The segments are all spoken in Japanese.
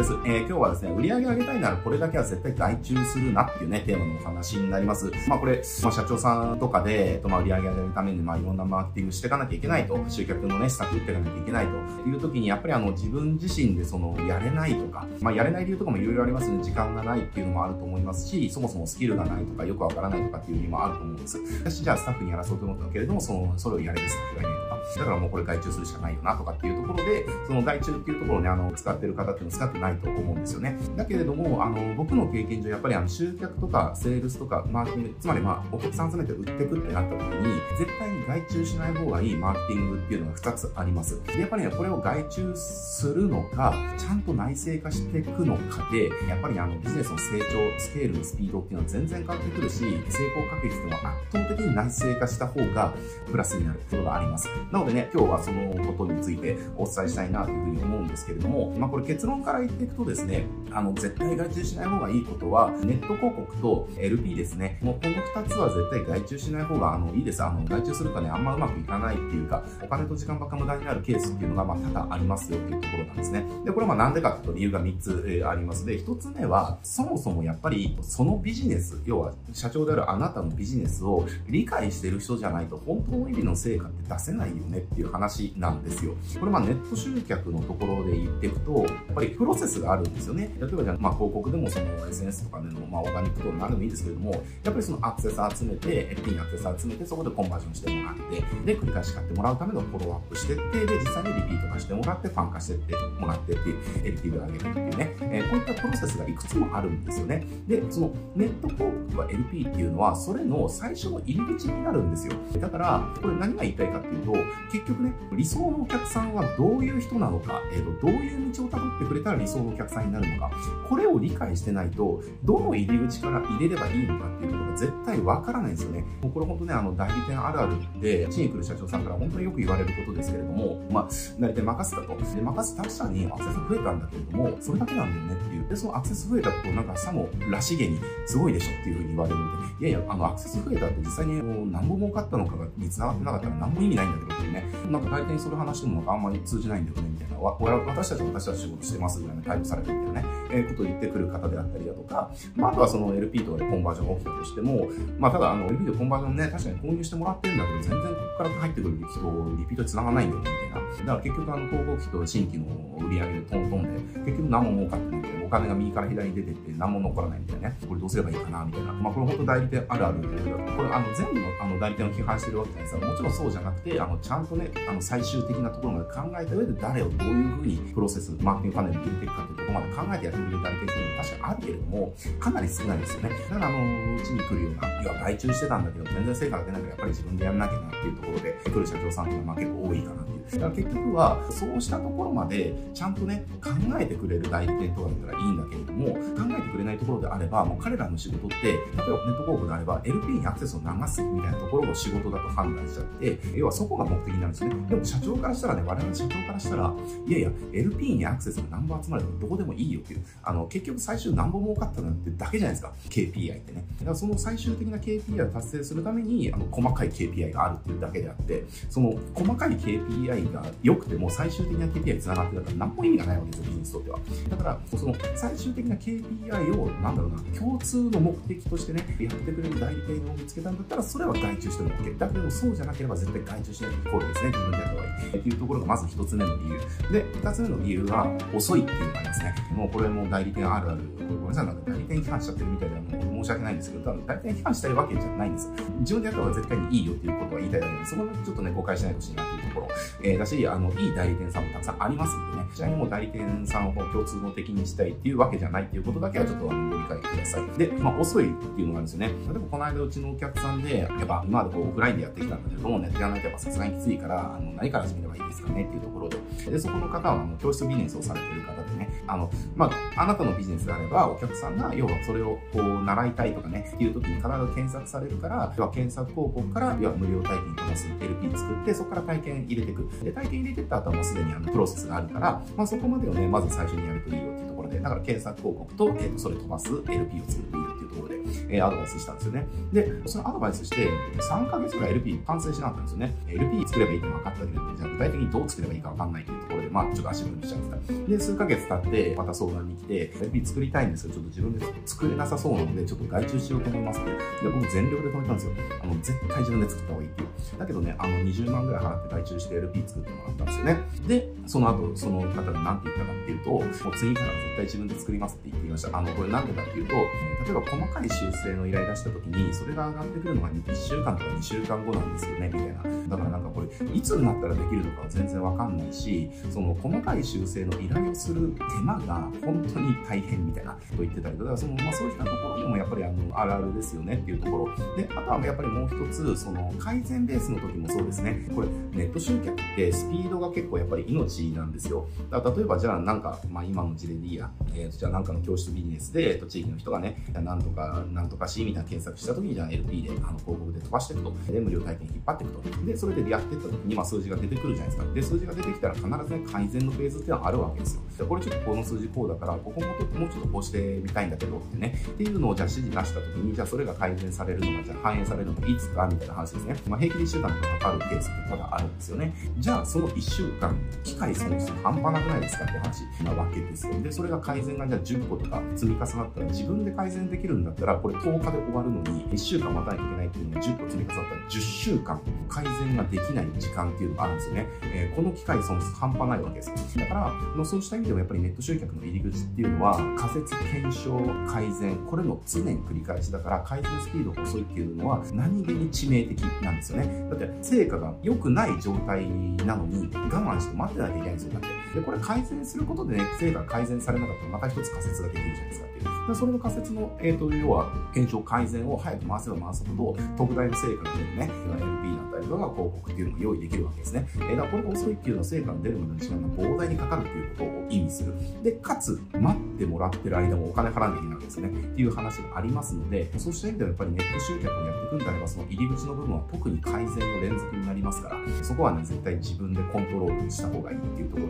です。えー、今日はですね、売り上げ上げたいならこれだけは絶対外注するなっていうね、テーマのお話になります。まあこれ、まあ社長さんとかで、とまあ売り上げ上げるために、まあいろんなマーケティングしていかなきゃいけないと、集客のね、施策打っていかなきゃいけないという時に、やっぱりあの自分自身でその、やれないとか、まあやれない理由とかもいろいろありますね。時間がないっていうのもあると思いますし、そもそもスキルがないとか、よくわからないとかっていう理由もあると思うんです。私じゃあスタッフにやらそうと思ったけれども、その、それをやれるスタッフがいないとか、だからもうこれ外注するしかないよなとかっていうところで、その外注っていうところをね、あの、使ってる方っていうのは使ってないと思うんですよね。だけれども、あの、僕の経験上、やっぱりあの、集客とか、セールスとか、マーケティング、つまりまあ、お客さん集めて売ってくってなった時に、絶対に外注しない方がいいマーケティングっていうのが2つあります。で、やっぱりね、これを外注するのか、ちゃんと内製化していくのかで、やっぱりあの、ビジネスの成長、スケールのスピードっていうのは全然変わってくるし、成功確率っていうのは圧倒的に内製化した方がプラスになることがあります。なのでね、今日はそのことについてお伝えしたいなというふうに思うんですけれども、まあこれ結論から言っていくとですね、あの、絶対外注しない方がいいことは、ネット広告と LP ですね。もうこの2つは絶対外注しない方が、あの、いいです。あの、外注するとね、あんまうまくいかないっていうか、お金と時間ばっか無駄になるケースっていうのが、まあ多々ありますよっていうところなんですね。で、これはまあなんでかっていうと理由が3つ、えー、ありますで、1つ目は、そもそもやっぱり、そのビジネス、要は社長であるあなたのビジネスを理解してる人じゃないと、本当の意味の成果って出せないよねっていう話なんですよ。これまあネット集客のところで言っていくと、ぱりプロセスがあるんですよね。例えばじゃあ、まあ広告でもその SNS とかでの、まあオーガニックとか何でもいいですけれども、やっぱりそのアクセス集めて、FP にアクセス集めて、そこでコンバージョンしてもらって、で、繰り返し買ってもらうためのフォローアップしてって、で、実際にリピート化してもらって、ファン化してってもらってっていう、LTV を上げるっていうね、えー、こういったプロセスがいくつもあるんですよね。で、そのネット広告とか LP っていうのは、それの最初の入り口になるんですよ。だから、これ何が言いたいかっていうと、結局ね、理想のお客さんはどういう人なのか、えーと、どういう道をたどってくれたら理想のお客さんになるのか、これを理解してないと、どの入り口から入れればいいのかっていうことが絶対わからないんですよね。もうこれ本当ね、あの、代理店あるあるで、地に来る社長さんから本当によく言われることですけれども、まあ、代理店任せたと。で、任せた確かにアクセス増えたんだけれども、それだけなんだよねっていう。で、そのアクセス増えたと、なんかさもらしげに、すごいでしょっていうふうに言われるので、いやいや、あの、アクセス増えたって実際にもう何本儲かったのかがに繋がってなかったら何も意味ないんだけどっていうね、なんか大体それ話してもなんかあんまり通じないんだよね、みたいな。わ私たち私たち仕事してますぐらいの態度されてるみたいなね、えー、ことを言ってくる方であったりだとか、まあ、あとはその LP とかでコンバージョンが起きたとしても、まあ、ただあの LP とコンバージョンね、確かに購入してもらってるんだけど、全然ここから入ってくる人、リピートに繋がないよね、みたいな。だから結局あの広告費と新規の売り上げでトントンで、結局何も儲かって、金が右から左に出てって何も残らないみたいなね。これどうすればいいかな、みたいな。まあ、これ本当代理店あるあるで、これあの全部のあの代理店を批判してるわけじゃないですか。もちろんそうじゃなくて、あの、ちゃんとね、あの、最終的なところまで考えた上で誰をどういうふうにプロセス、マーケティングパネルに入れていくかっていうところまで考えてやってくれる代理店っていうのは確かにあるけれども、かなり少ないですよね。だからあの、うちに来るような、いや、外注してたんだけど、全然成果が出ないからやっぱり自分でやんなきゃなっていうところで、来る社長さんっていうのはまあ結構多いかなっていう。だから結局は、そうしたところまで、ちゃんとね、考えてくれる代理店とかだったらいいんだけれども、考えてくれないところであれば、もう彼らの仕事って、例えばネット広告であれば、LP にアクセスを流すみたいなところを仕事だと判断しちゃって、要はそこが目的なんですね。でも社長からしたらね、我々の社長からしたら、いやいや、LP にアクセスが何本集まればどこでもいいよっていう、あの、結局最終何本儲かったなんてだけじゃないですか。KPI ってね。だからその最終的な KPI を達成するために、あの、細かい KPI があるっていうだけであって、その細かい KPI が良くても最終的な KPI に繋がってたら何も意味がないわけですよ、ビジネスとっては。だから、その最終的な KPI を、なんだろうな、共通の目的としてね、やってくれる代理店を見つけたんだったら、それは外注しても OK。だけどそうじゃなければ絶対外注しないとイコールですね、自分でやった方がいい。っていうところがまず一つ目の理由。で、二つ目の理由は、遅いっていうのがありますね。もうこれも代理店あるある。ごめんなさい、なんか代理店批判しちゃってるみたいなの申し訳ないんですけど、多分代理店批判したいわけじゃないんです。自分でやった方が絶対にいいよっていうことは言いたいだけで、そこちょっとね、誤解しないでほしいなっていうところ。えー、だし、あの、いい代理店さんもたくさんありますんでね、ちなみにも代理店さんを共通の敵にしたいっていうわけじゃないっていうことだけはちょっとご理解ください。で、まあ、遅いっていうのがあるんですよね。例えばこの間うちのお客さんで、やっぱ今までこうオフラインでやってきたんだけども、ネットやらないとやっぱさすがにきついから、あの、何から始めればいいですかねっていうところで、で、そこの方はあの教室ビジネスをされてる方でね、あの、まあ、あなたのビジネスであれば、お客さんが、要はそれをこう、習いたいとかね、っていう時に必ず検索されるから、要は検索広告から、要は無料体験飛ばす LP 作って、そこから体験入れていく。で、体験入れてった後はもうすでにあの、プロセスがあるから、まあ、そこまでをね、まず最初にやるといいよっていうところで、だから検索広告と、えっ、と、それ飛ばす LP を作るといいよっていうところで、えー、アドバイスしたんですよね。で、そのアドバイスして、3ヶ月ぐらい LP 完成しなかったんですよね。LP 作ればいいって分かったけど、じゃあ具体的にどう作ればいいか分かんないっていうところで、まあ、ちょっと足踏みしちゃってた。で、数ヶ月経って、また相談に来て、LP 作りたいんですけど、ちょっと自分で作れなさそうなので、ちょっと外注しようと思いますって。で、僕全力で止めたんですよ。あの、絶対自分で作った方がいいっていう。だけどね、あの、20万ぐらい払って外注して LP 作ってもらったんですよね。で、その後、その方が何て言ったかっていうと、もう次から絶対自分で作りますって言ってきました。あの、これなんでかっていうと、例えば細かい修正の依頼出した時に、それが上がってくるのが1週間とか2週間後なんですよね、みたいな。だからなんかこれ、いつになったらできるのかは全然わかんないし、その細かい修正の依頼をする手間が本当に大変みたいなと言ってたりとか、その、まあそういったところにもやっぱりあの、あるあるですよねっていうところ。で、あとはやっぱりもう一つ、その、改善ベースの時もそうですね。これ、ネット集客ってスピードが結構やっぱり命なんですよ。だから例えばじゃあなんか、まあ今の事例でいいや、えー、じゃあなんかの教室ビジネスで、えっと、地域の人がね、なんとか、なんとかしみたいな検索した時に、じゃあ LP で、あの、広告で飛ばしていくと。で、無料体験引っ張っていくと。で、それでやっていった時に、まあ数字が出てくるじゃないですか。で、数字が出てきたら必ずね、改善のフェーズっていうのはあるわけですよ。で、これちょっとこの数字こうだから、ここももうちょっとこうしてみたいんだけどってね。っていうのをじゃあ指示出した時に、じゃあそれが改善されるのが、じゃあ反映されるのがいつかみたいな話ですね。まあ平気で1週間とかかかるケースってただあるんですよね。じゃあその1週間、機械損失半端なくないですかって話なわけですよ。で、それが改善がじゃあ10個とか積み重なったら自分で改善できるんだったら、これ10日で終わるのに1週間待たなきゃいけないっていうのが10個積み重なったら10週間改善ができない時間っていうのがあるんですよね。えー、この機械損失半端ないわけです。だから、ま、そうした意味でもやっぱりネット集客の入り口っていうのは仮説検証改善これの常に繰り返しだから改善スピードが遅いっていうのは何気に致命的なんですよね。だって成果が良くない状態なのに我慢して待ってなきゃいけないんですよ。だって。で、これ改善することでね、成果改善されなかったらまた一つ仮説ができるじゃないですかっていう。でそれの仮説の、えーと、要は検証改善を早く回せば回すほど特大の成果が出るね LP だったりとか広告っていうのが用意できるわけですね、えー、だからこれが遅いっていうのは成果が出るまでの時間が膨大にかかるっていうことを意味する。でかつ待ってもらってる間もお金払わなきゃいけないわけですね。っていう話がありますのでそうした意味ではやっぱりネット集客をやっていくんであればその入り口の部分は特に改善の連続になりますからそこはね絶対自分でコントロールした方がいいっていうところ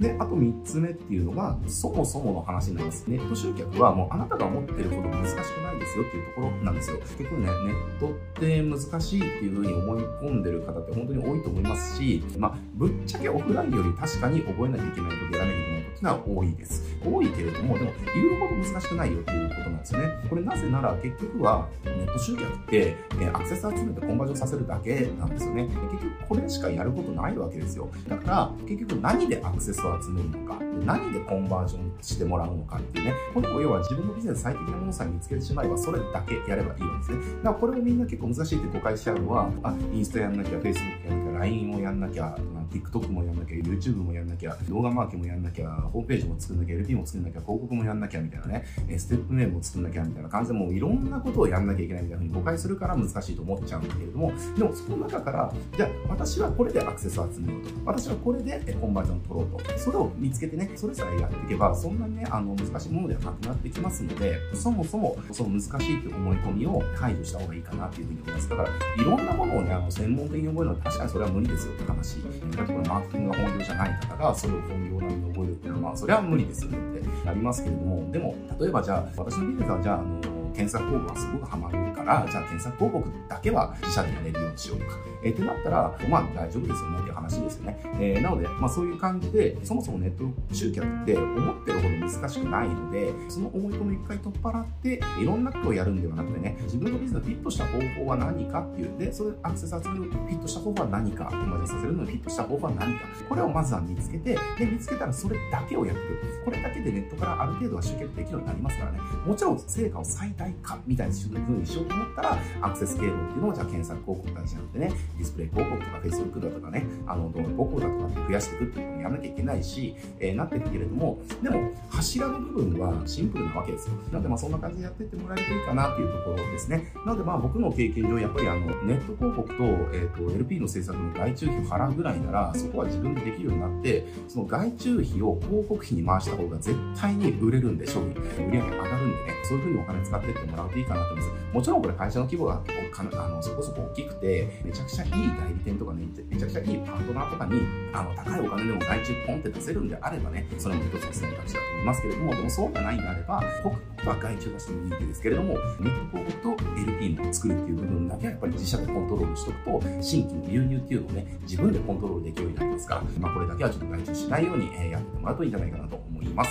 であと3つ目っていうのがそもそもの話になりますネット集客はもうあなたが思ってるほど難しくないですよっていうところなんですよ。結局ね、ネットって難しいっていうふうに思い込んでる方って本当に多いと思いますし、まあ、ぶっちゃけオフラインより確かに覚えなきゃいけないことやらなきゃいけないことっていうのは多いです。多いけれども、でも言うほど難しくないよっていうことなんですよね。これなぜなら結局はネット集客って、えアクセス集めてコンバージョンさせるだけなんですよね。結局これしかやることないわけですよ。だから結局何でアクセスを集めるのか、何でコンバージョンしてもらうのかっていうね。これも要は自分のビジネス最適なものさえ見つけてしまえば、それだけやればいいわけですね。だからこれをみんな結構難しいって誤解しちゃうのは、あ、インスタやんなきゃ、Facebook やんなきゃ、LINE をやんなきゃ、TikTok もやんなきゃ、YouTube もやんなきゃ、動画マーケもやんなきゃ、ホームページも作んなきゃ、LP も作んなきゃ、広告もやんなきゃみたいなね、ステップメールも作んなきゃみたいな感じでもういろんなことをやんなきゃいけないみたいな風に誤解するから難しいと思っちゃうんだけれども、でもその中から、じゃあ私はこれでアクセスを集めようと。私はこれでコンバージョンを取ろうと。それを見つけてね、それさえやっていけば、そんなにね、あの、難しいものではなくなってきますので、そもそもその難しいって思い込みを排除した方がいいかなっていうふうに思います。だから、いろんなものをね、あの、専門的に覚えるのは確かにそれれは無理ですよって話。だってこれマーケティングが本業じゃない方がそれを本業並みに覚えるっていうのは、まあ、それは無理ですよねってなりますけれども、でも、例えばじゃあ、私のビジネスはじゃあ、あの、検索広告がすごくハマるから、じゃあ検索広告だけは自社でやれるようにしようとか、えー、ってなったら、まあ大丈夫ですよねっていう話ですよね。えー、なので、まあそういう感じで、そもそもネット集客って思ってるほど難しくないので、その思い込みを一回取っ払って、いろんなことをやるんではなくてね、自分のビジネスフィットした方法は何かっていう、で、それアクセス集めるフィットした方法は何か、友達させるのにフィットした方法は何か、これをまずは見つけて、で、見つけたらそれだけをやっていく。これだけでネットからある程度は集客できるようになりますからね。もちろん成果を最大化みたいな風にしようと思ったら、アクセス経路っていうのをじゃあ検索広告大事なのでね、ディスプレイ広告とか Facebook だとかね、あの動画広告だとかって増やしていくっていうことをやらなきゃいけないし、えー、なってるけれども、でも柱の部分はシンプルなわけですよ。なのでまあそんな感じでやってってもらえるといいかなっていうところですね。なのでまあ僕の経験上、やっぱりあのネット広告と,、えー、と LP の制作の外注費を払うぐらいなら、そこは自分でできるようになって、その外注費を広告費に回した方が絶対に売れるんで、商品、売り上げ上がるんでね、そういうふうにお金使ってってってもらうといいかなと思います。もちろんこれ会社の規模があのそこそこ大きくて、めちゃくちゃいい代理店とかね、めちゃくちゃいいパートナーとかに、あの、高いお金でも外注ポンって出せるんであればね、それも一つの選択肢だと思いますけれども、でもそうがないんであれば、僕は外注出してもいいですけれども、ネット広告と LP も作るっていう部分だけはやっぱり自社でコントロールしておくと、新規の流入っていうのをね、自分でコントロールできるようになりますから、まあこれだけはちょっと外注しないようにえやってもらうといいんじゃないかなと思います。